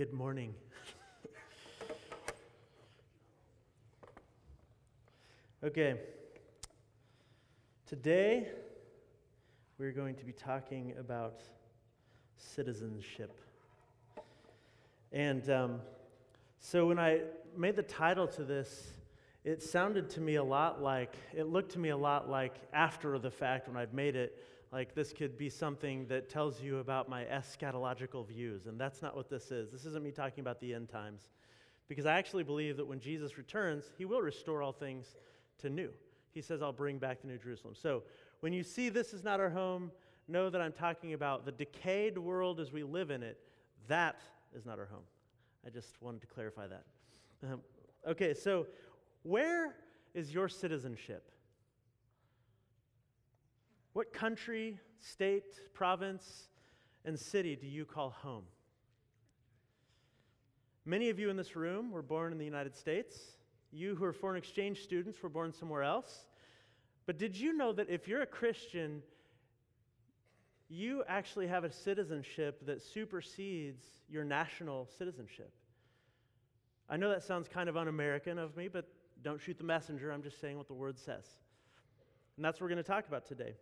Good morning. okay. Today, we're going to be talking about citizenship. And um, so when I made the title to this, it sounded to me a lot like, it looked to me a lot like after the fact when I'd made it, like this could be something that tells you about my eschatological views. And that's not what this is. This isn't me talking about the end times. Because I actually believe that when Jesus returns, he will restore all things to new. He says, I'll bring back the New Jerusalem. So when you see this is not our home, know that I'm talking about the decayed world as we live in it. That is not our home. I just wanted to clarify that. Um, okay, so where is your citizenship? What country, state, province, and city do you call home? Many of you in this room were born in the United States. You who are foreign exchange students were born somewhere else. But did you know that if you're a Christian, you actually have a citizenship that supersedes your national citizenship? I know that sounds kind of un American of me, but don't shoot the messenger. I'm just saying what the word says. And that's what we're going to talk about today.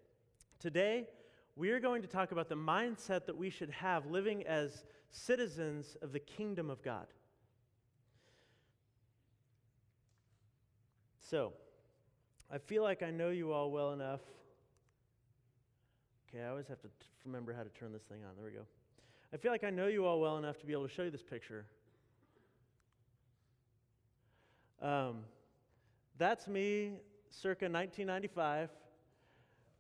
Today, we are going to talk about the mindset that we should have living as citizens of the kingdom of God. So, I feel like I know you all well enough. Okay, I always have to t- remember how to turn this thing on. There we go. I feel like I know you all well enough to be able to show you this picture. Um, that's me circa 1995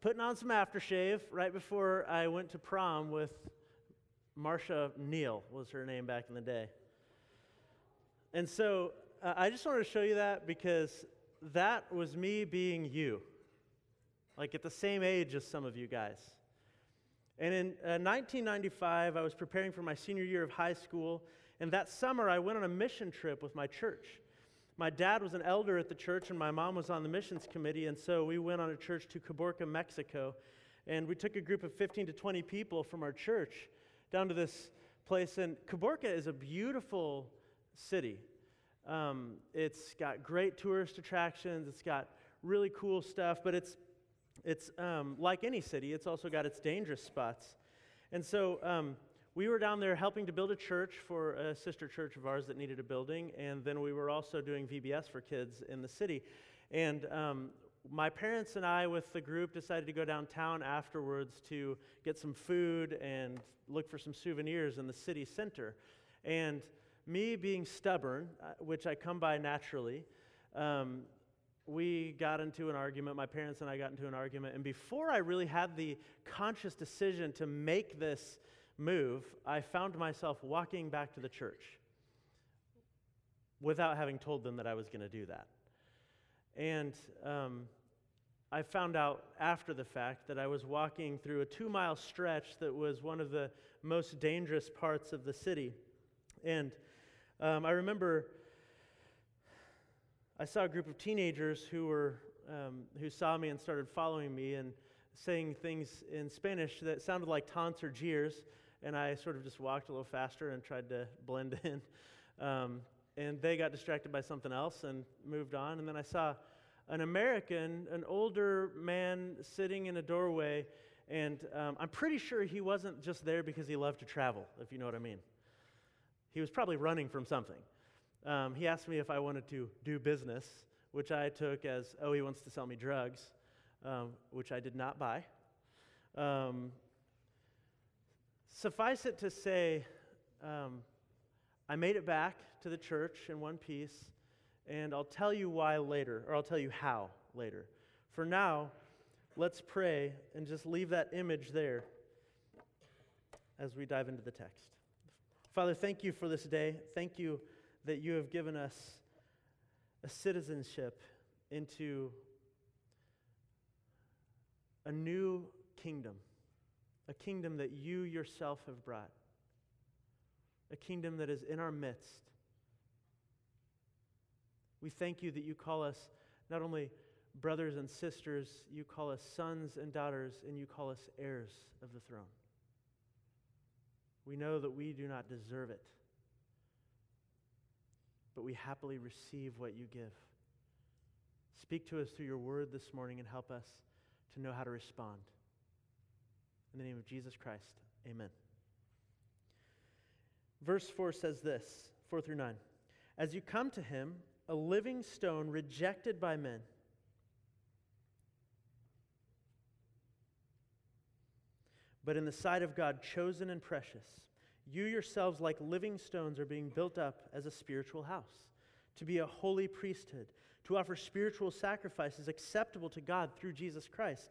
putting on some aftershave right before I went to prom with Marsha Neal was her name back in the day. And so uh, I just wanted to show you that because that was me being you, like at the same age as some of you guys. And in uh, 1995, I was preparing for my senior year of high school, and that summer I went on a mission trip with my church. My dad was an elder at the church, and my mom was on the missions committee, and so we went on a church to Caborca, Mexico. And we took a group of 15 to 20 people from our church down to this place. And Caborca is a beautiful city. Um, it's got great tourist attractions, it's got really cool stuff, but it's, it's um, like any city, it's also got its dangerous spots. And so, um, we were down there helping to build a church for a sister church of ours that needed a building, and then we were also doing VBS for kids in the city. And um, my parents and I, with the group, decided to go downtown afterwards to get some food and look for some souvenirs in the city center. And me being stubborn, uh, which I come by naturally, um, we got into an argument. My parents and I got into an argument. And before I really had the conscious decision to make this move, I found myself walking back to the church without having told them that I was going to do that. And um, I found out after the fact that I was walking through a two mile stretch that was one of the most dangerous parts of the city. And um, I remember I saw a group of teenagers who, were, um, who saw me and started following me and saying things in Spanish that sounded like taunts or jeers and I sort of just walked a little faster and tried to blend in. Um, and they got distracted by something else and moved on. And then I saw an American, an older man sitting in a doorway, and um, I'm pretty sure he wasn't just there because he loved to travel, if you know what I mean. He was probably running from something. Um, he asked me if I wanted to do business, which I took as, oh, he wants to sell me drugs, um, which I did not buy. Suffice it to say, um, I made it back to the church in one piece, and I'll tell you why later, or I'll tell you how later. For now, let's pray and just leave that image there as we dive into the text. Father, thank you for this day. Thank you that you have given us a citizenship into a new kingdom a kingdom that you yourself have brought, a kingdom that is in our midst. We thank you that you call us not only brothers and sisters, you call us sons and daughters, and you call us heirs of the throne. We know that we do not deserve it, but we happily receive what you give. Speak to us through your word this morning and help us to know how to respond. In the name of Jesus Christ, amen. Verse 4 says this 4 through 9. As you come to him, a living stone rejected by men, but in the sight of God, chosen and precious, you yourselves, like living stones, are being built up as a spiritual house, to be a holy priesthood, to offer spiritual sacrifices acceptable to God through Jesus Christ.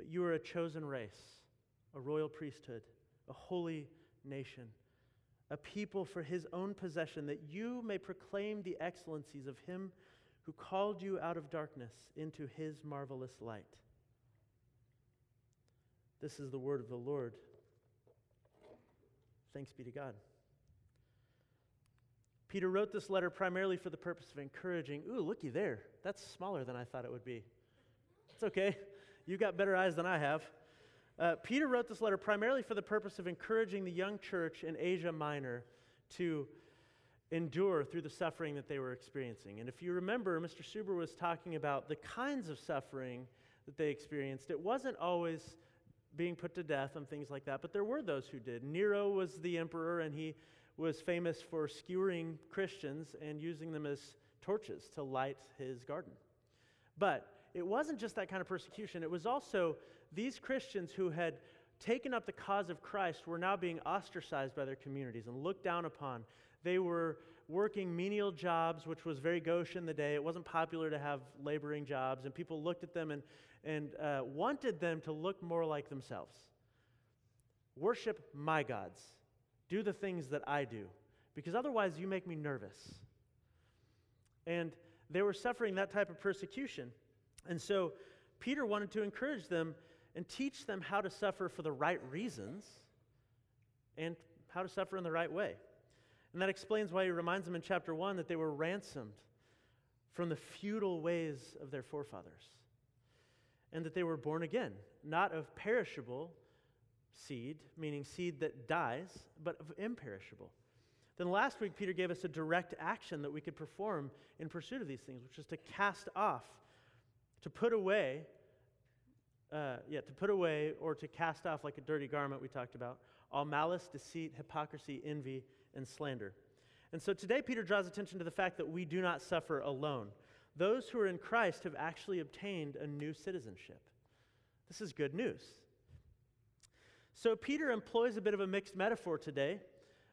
But you are a chosen race, a royal priesthood, a holy nation, a people for his own possession, that you may proclaim the excellencies of him who called you out of darkness into his marvelous light. This is the word of the Lord. Thanks be to God. Peter wrote this letter primarily for the purpose of encouraging. Ooh, looky there. That's smaller than I thought it would be. It's okay. You got better eyes than I have. Uh, Peter wrote this letter primarily for the purpose of encouraging the young church in Asia Minor to endure through the suffering that they were experiencing. And if you remember, Mr. Suber was talking about the kinds of suffering that they experienced. It wasn't always being put to death and things like that, but there were those who did. Nero was the emperor, and he was famous for skewering Christians and using them as torches to light his garden. But it wasn't just that kind of persecution, it was also these Christians who had taken up the cause of Christ were now being ostracized by their communities and looked down upon. They were working menial jobs, which was very gauche in the day. It wasn't popular to have laboring jobs, and people looked at them and, and uh, wanted them to look more like themselves. Worship my gods. Do the things that I do, because otherwise you make me nervous. And they were suffering that type of persecution. And so Peter wanted to encourage them and teach them how to suffer for the right reasons and how to suffer in the right way. And that explains why he reminds them in chapter 1 that they were ransomed from the futile ways of their forefathers and that they were born again, not of perishable seed, meaning seed that dies, but of imperishable. Then last week, Peter gave us a direct action that we could perform in pursuit of these things, which is to cast off, to put away uh, yeah, to put away or to cast off like a dirty garment, we talked about, all malice, deceit, hypocrisy, envy, and slander. And so today, Peter draws attention to the fact that we do not suffer alone. Those who are in Christ have actually obtained a new citizenship. This is good news. So, Peter employs a bit of a mixed metaphor today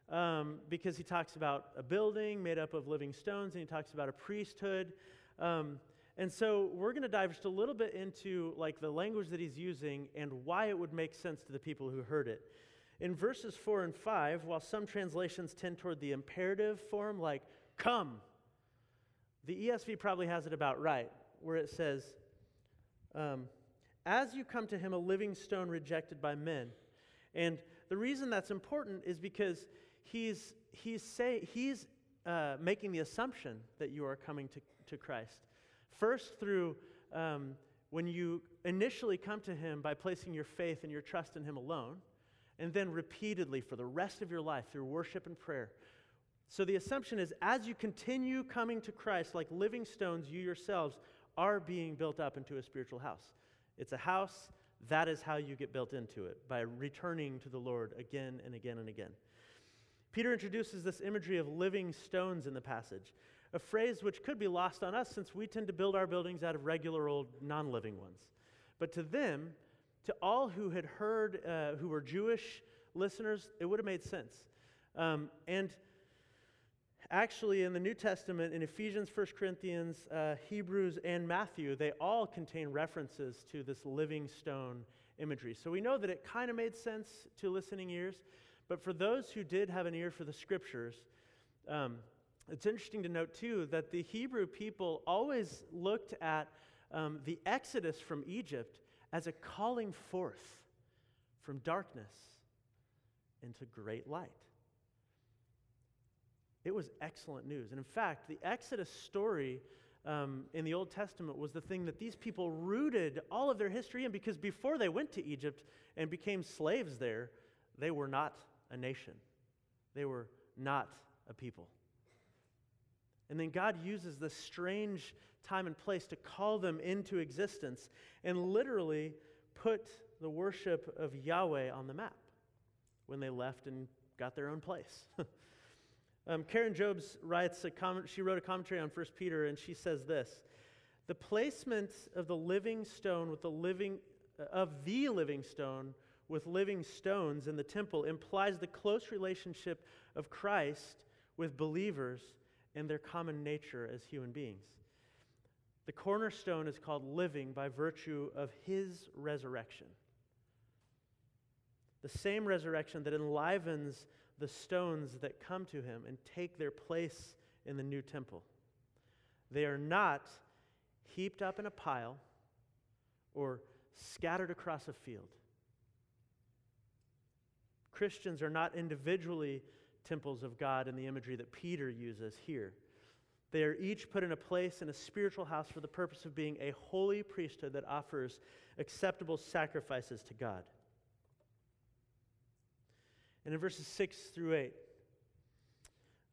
um, because he talks about a building made up of living stones and he talks about a priesthood. Um, and so we're going to dive just a little bit into like the language that he's using and why it would make sense to the people who heard it. In verses 4 and 5, while some translations tend toward the imperative form like come, the ESV probably has it about right, where it says, um, As you come to him, a living stone rejected by men. And the reason that's important is because he's, he's, say, he's uh, making the assumption that you are coming to, to Christ. First, through um, when you initially come to Him by placing your faith and your trust in Him alone, and then repeatedly for the rest of your life through worship and prayer. So the assumption is as you continue coming to Christ like living stones, you yourselves are being built up into a spiritual house. It's a house, that is how you get built into it, by returning to the Lord again and again and again. Peter introduces this imagery of living stones in the passage a phrase which could be lost on us since we tend to build our buildings out of regular old non living ones. But to them, to all who had heard, uh, who were Jewish listeners, it would have made sense. Um, and actually, in the New Testament, in Ephesians, 1 Corinthians, uh, Hebrews, and Matthew, they all contain references to this living stone imagery. So we know that it kind of made sense to listening ears. But for those who did have an ear for the scriptures, um, it's interesting to note, too, that the Hebrew people always looked at um, the exodus from Egypt as a calling forth from darkness into great light. It was excellent news. And in fact, the Exodus story um, in the Old Testament was the thing that these people rooted all of their history in because before they went to Egypt and became slaves there, they were not a nation. They were not a people. And then God uses this strange time and place to call them into existence and literally put the worship of Yahweh on the map when they left and got their own place. Um, Karen Jobes writes a comment, she wrote a commentary on 1 Peter, and she says this The placement of the living stone with the living, uh, of the living stone with living stones in the temple implies the close relationship of Christ with believers and their common nature as human beings. The cornerstone is called living by virtue of his resurrection. The same resurrection that enlivens the stones that come to him and take their place in the new temple. They are not heaped up in a pile or scattered across a field. Christians are not individually temples of God in the imagery that Peter uses here. They are each put in a place in a spiritual house for the purpose of being a holy priesthood that offers acceptable sacrifices to God. And in verses 6 through 8,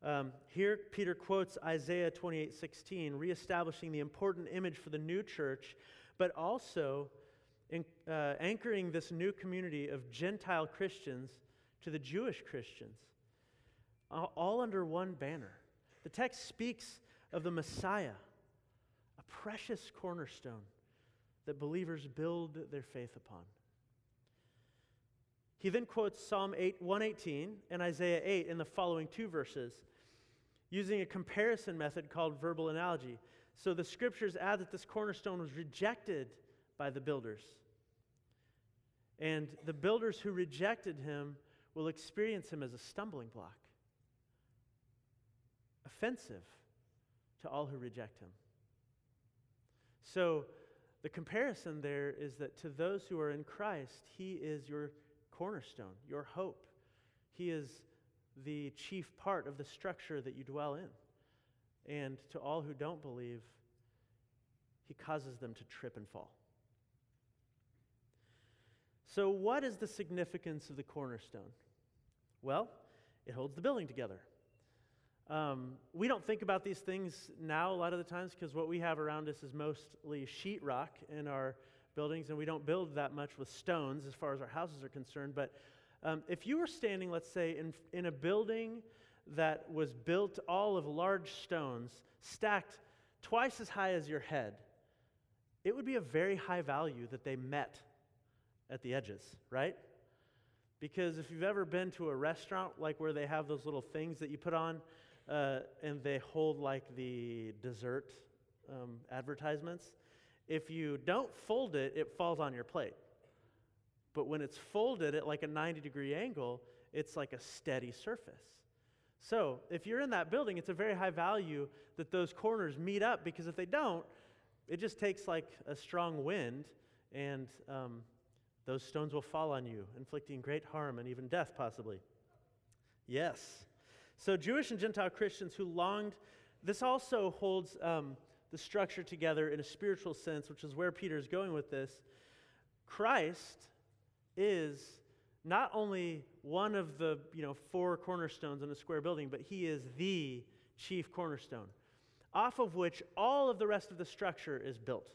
um, here Peter quotes Isaiah 28 16, reestablishing the important image for the new church, but also in, uh, anchoring this new community of Gentile Christians to the Jewish Christians, all under one banner. The text speaks of the Messiah, a precious cornerstone that believers build their faith upon. He then quotes Psalm 8, 118 and Isaiah 8 in the following two verses, using a comparison method called verbal analogy. So the scriptures add that this cornerstone was rejected by the builders. And the builders who rejected him will experience him as a stumbling block, offensive to all who reject him. So the comparison there is that to those who are in Christ, he is your cornerstone, your hope. He is the chief part of the structure that you dwell in. And to all who don't believe, he causes them to trip and fall. So, what is the significance of the cornerstone? Well, it holds the building together. Um, we don't think about these things now a lot of the times because what we have around us is mostly sheetrock in our buildings, and we don't build that much with stones as far as our houses are concerned. But um, if you were standing, let's say, in, in a building that was built all of large stones, stacked twice as high as your head, it would be a very high value that they met at the edges, right? Because if you've ever been to a restaurant, like where they have those little things that you put on, uh, and they hold like the dessert um, advertisements, if you don't fold it, it falls on your plate. But when it's folded at like a 90 degree angle, it's like a steady surface. So if you're in that building, it's a very high value that those corners meet up because if they don't, it just takes like a strong wind and um, those stones will fall on you, inflicting great harm and even death, possibly. Yes. So Jewish and Gentile Christians who longed, this also holds. Um, the structure together in a spiritual sense, which is where Peter is going with this. Christ is not only one of the you know, four cornerstones in a square building, but he is the chief cornerstone, off of which all of the rest of the structure is built.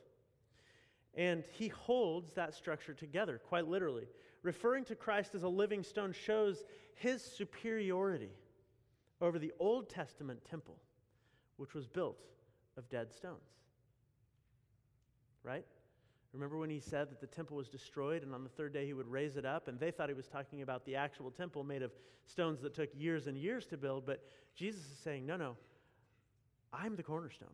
And he holds that structure together, quite literally. Referring to Christ as a living stone shows his superiority over the Old Testament temple, which was built of dead stones. Right? Remember when he said that the temple was destroyed and on the third day he would raise it up? And they thought he was talking about the actual temple made of stones that took years and years to build. But Jesus is saying, no, no, I'm the cornerstone.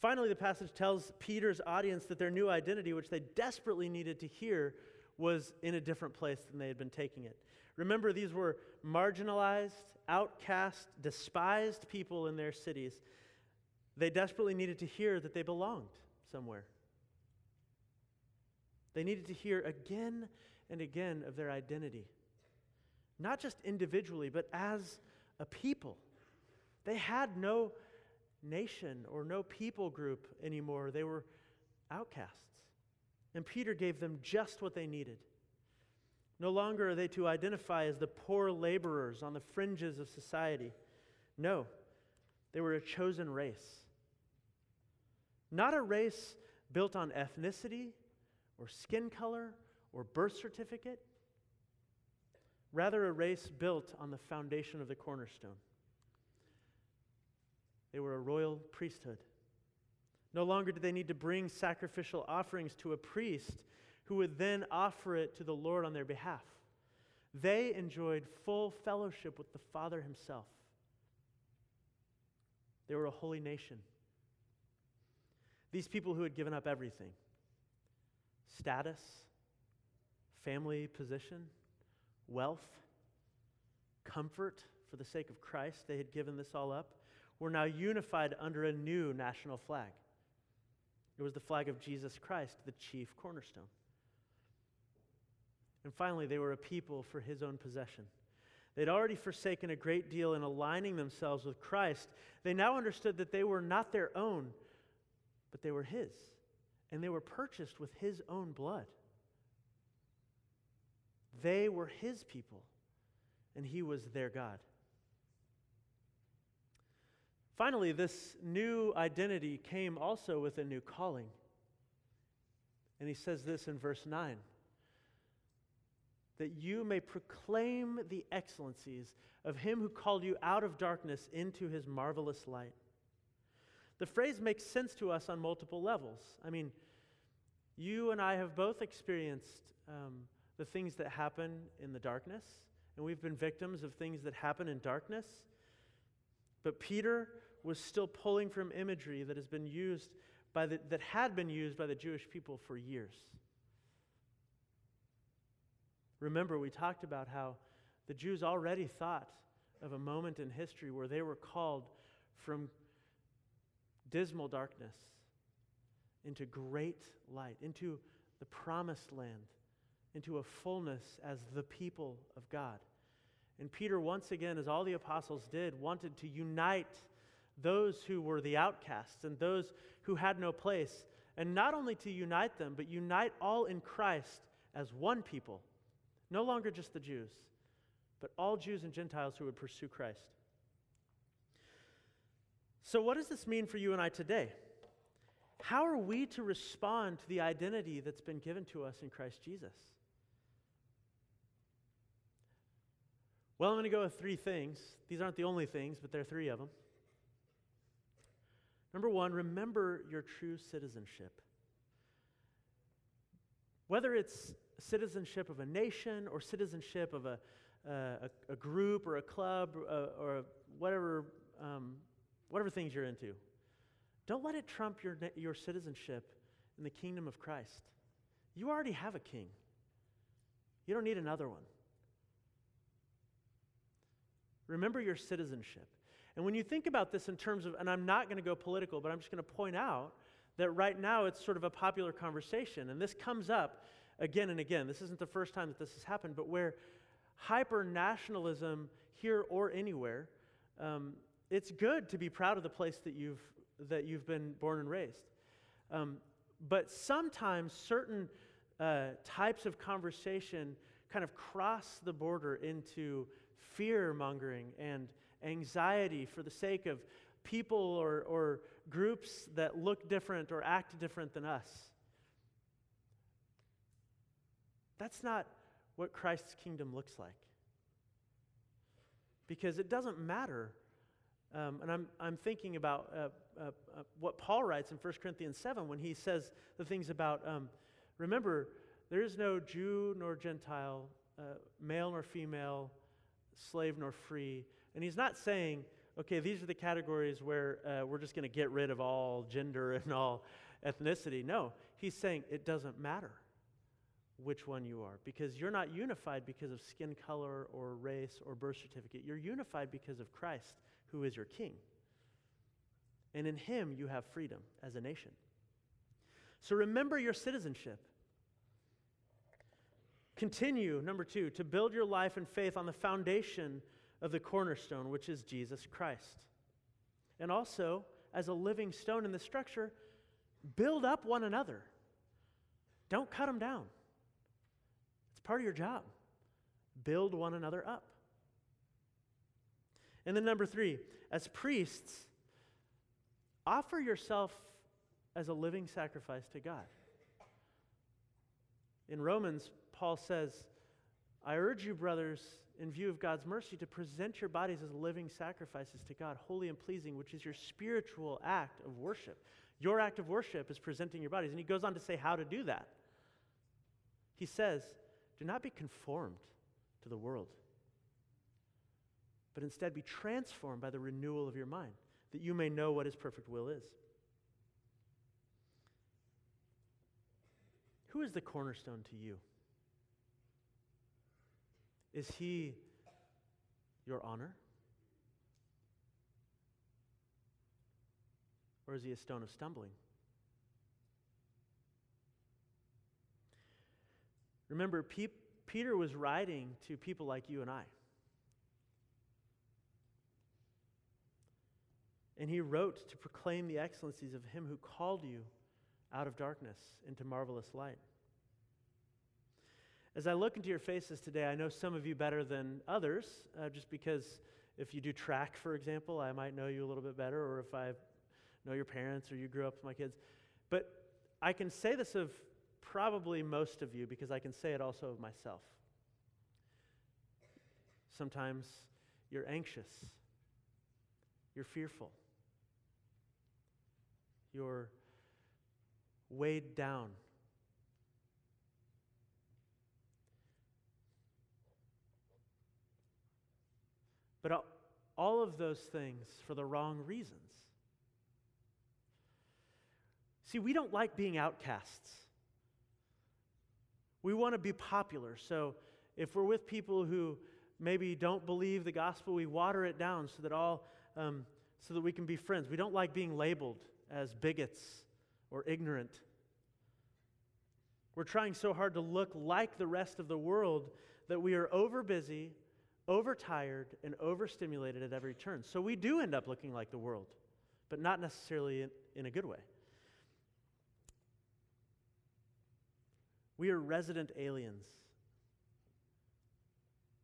Finally, the passage tells Peter's audience that their new identity, which they desperately needed to hear, was in a different place than they had been taking it. Remember, these were marginalized, outcast, despised people in their cities. They desperately needed to hear that they belonged somewhere. They needed to hear again and again of their identity, not just individually, but as a people. They had no nation or no people group anymore, they were outcasts. And Peter gave them just what they needed. No longer are they to identify as the poor laborers on the fringes of society. No, they were a chosen race. Not a race built on ethnicity or skin color or birth certificate. Rather, a race built on the foundation of the cornerstone. They were a royal priesthood. No longer did they need to bring sacrificial offerings to a priest who would then offer it to the Lord on their behalf. They enjoyed full fellowship with the Father Himself. They were a holy nation. These people who had given up everything status, family position, wealth, comfort for the sake of Christ, they had given this all up, were now unified under a new national flag. It was the flag of Jesus Christ, the chief cornerstone. And finally, they were a people for his own possession. They'd already forsaken a great deal in aligning themselves with Christ. They now understood that they were not their own, but they were his. And they were purchased with his own blood. They were his people, and he was their God. Finally, this new identity came also with a new calling. And he says this in verse 9 that you may proclaim the excellencies of him who called you out of darkness into his marvelous light. The phrase makes sense to us on multiple levels. I mean, you and I have both experienced um, the things that happen in the darkness, and we've been victims of things that happen in darkness. But Peter was still pulling from imagery that has been used by the, that had been used by the Jewish people for years. Remember, we talked about how the Jews already thought of a moment in history where they were called from dismal darkness into great light, into the promised land, into a fullness as the people of God. And Peter, once again, as all the apostles did, wanted to unite those who were the outcasts and those who had no place. And not only to unite them, but unite all in Christ as one people. No longer just the Jews, but all Jews and Gentiles who would pursue Christ. So, what does this mean for you and I today? How are we to respond to the identity that's been given to us in Christ Jesus? Well, I'm going to go with three things. These aren't the only things, but there are three of them. Number one, remember your true citizenship. Whether it's citizenship of a nation or citizenship of a, uh, a, a, group or a club uh, or whatever, um, whatever things you're into, don't let it trump your, your citizenship in the kingdom of Christ. You already have a king, you don't need another one. Remember your citizenship. And when you think about this in terms of, and I'm not going to go political, but I'm just going to point out that right now it's sort of a popular conversation. And this comes up again and again. This isn't the first time that this has happened, but where hyper nationalism here or anywhere, um, it's good to be proud of the place that you've, that you've been born and raised. Um, but sometimes certain uh, types of conversation kind of cross the border into fear mongering and anxiety for the sake of people or, or groups that look different or act different than us. That's not what Christ's kingdom looks like. Because it doesn't matter. Um, and I'm, I'm thinking about uh, uh, uh, what Paul writes in 1 Corinthians 7 when he says the things about um, remember, there is no Jew nor Gentile, uh, male nor female, slave nor free and he's not saying, okay, these are the categories where uh, we're just going to get rid of all gender and all ethnicity. No, he's saying it doesn't matter. which one you are because you're not unified because of skin color or race or birth certificate. You're unified because of Christ, who is your king. And in him, you have freedom as a nation. So remember your citizenship. Continue, number two, to build your life and faith on the foundation of the cornerstone, which is Jesus Christ. And also, as a living stone in the structure, build up one another. Don't cut them down. It's part of your job. Build one another up. And then, number three, as priests, offer yourself as a living sacrifice to God. In Romans, Paul says, I urge you, brothers, in view of God's mercy, to present your bodies as living sacrifices to God, holy and pleasing, which is your spiritual act of worship. Your act of worship is presenting your bodies. And he goes on to say how to do that. He says, Do not be conformed to the world, but instead be transformed by the renewal of your mind, that you may know what his perfect will is. Who is the cornerstone to you? Is he your honor? Or is he a stone of stumbling? Remember, Pe- Peter was writing to people like you and I. And he wrote to proclaim the excellencies of him who called you out of darkness into marvelous light. As I look into your faces today, I know some of you better than others, uh, just because if you do track, for example, I might know you a little bit better, or if I know your parents or you grew up with my kids. But I can say this of probably most of you because I can say it also of myself. Sometimes you're anxious, you're fearful, you're weighed down But all of those things for the wrong reasons. See, we don't like being outcasts. We want to be popular. So if we're with people who maybe don't believe the gospel, we water it down so that all um, so that we can be friends. We don't like being labeled as bigots or ignorant. We're trying so hard to look like the rest of the world that we are overbusy overtired and overstimulated at every turn. So we do end up looking like the world, but not necessarily in, in a good way. We are resident aliens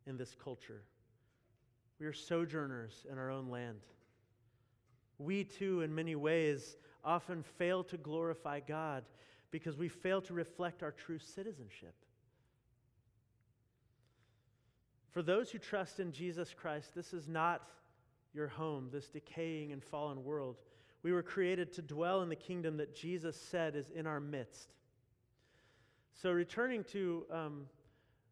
in this culture. We are sojourners in our own land. We too, in many ways, often fail to glorify God because we fail to reflect our true citizenship. For those who trust in Jesus Christ, this is not your home, this decaying and fallen world. We were created to dwell in the kingdom that Jesus said is in our midst. So, returning to um,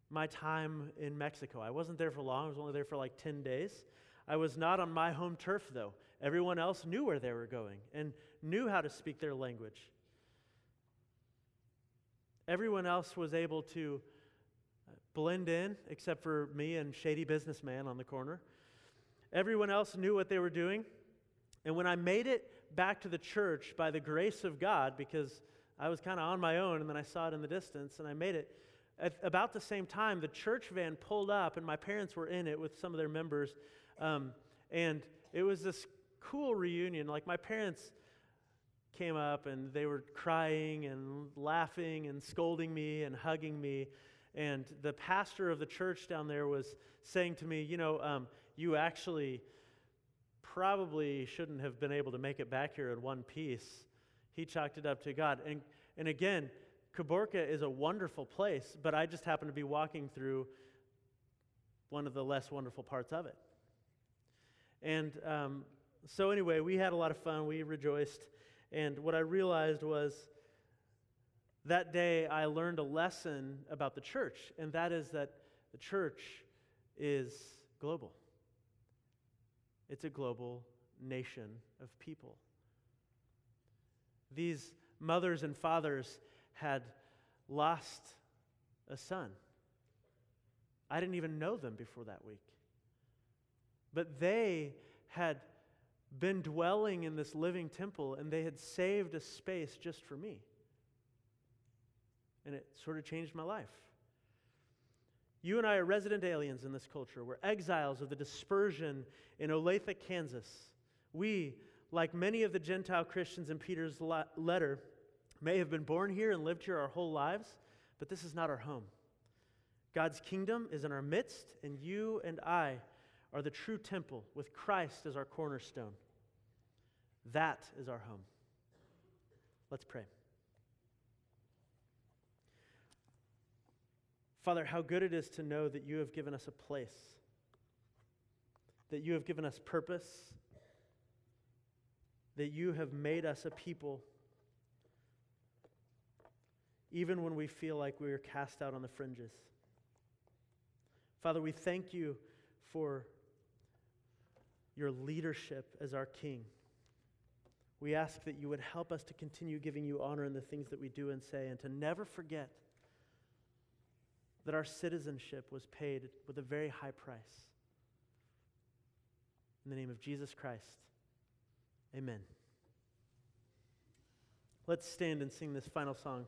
my time in Mexico, I wasn't there for long, I was only there for like 10 days. I was not on my home turf, though. Everyone else knew where they were going and knew how to speak their language. Everyone else was able to blend in, except for me and shady businessman on the corner. Everyone else knew what they were doing. And when I made it back to the church by the grace of God, because I was kind of on my own and then I saw it in the distance and I made it, at about the same time, the church van pulled up and my parents were in it with some of their members. Um, and it was this cool reunion. Like my parents came up and they were crying and laughing and scolding me and hugging me. And the pastor of the church down there was saying to me, You know, um, you actually probably shouldn't have been able to make it back here in one piece. He chalked it up to God. And, and again, Caborca is a wonderful place, but I just happened to be walking through one of the less wonderful parts of it. And um, so, anyway, we had a lot of fun. We rejoiced. And what I realized was that day I learned a lesson about the church, and that is that the church is global. It's a global nation of people. These mothers and fathers had lost a son. I didn't even know them before that week. But they had been dwelling in this living temple and they had saved a space just for me. And it sort of changed my life. You and I are resident aliens in this culture. We're exiles of the dispersion in Olathe, Kansas. We, like many of the Gentile Christians in Peter's letter, may have been born here and lived here our whole lives, but this is not our home. God's kingdom is in our midst, and you and I are the true temple with Christ as our cornerstone. That is our home. Let's pray. Father, how good it is to know that you have given us a place, that you have given us purpose, that you have made us a people, even when we feel like we are cast out on the fringes. Father, we thank you for your leadership as our King. We ask that you would help us to continue giving you honor in the things that we do and say, and to never forget that our citizenship was paid with a very high price. In the name of Jesus Christ, amen. Let's stand and sing this final song.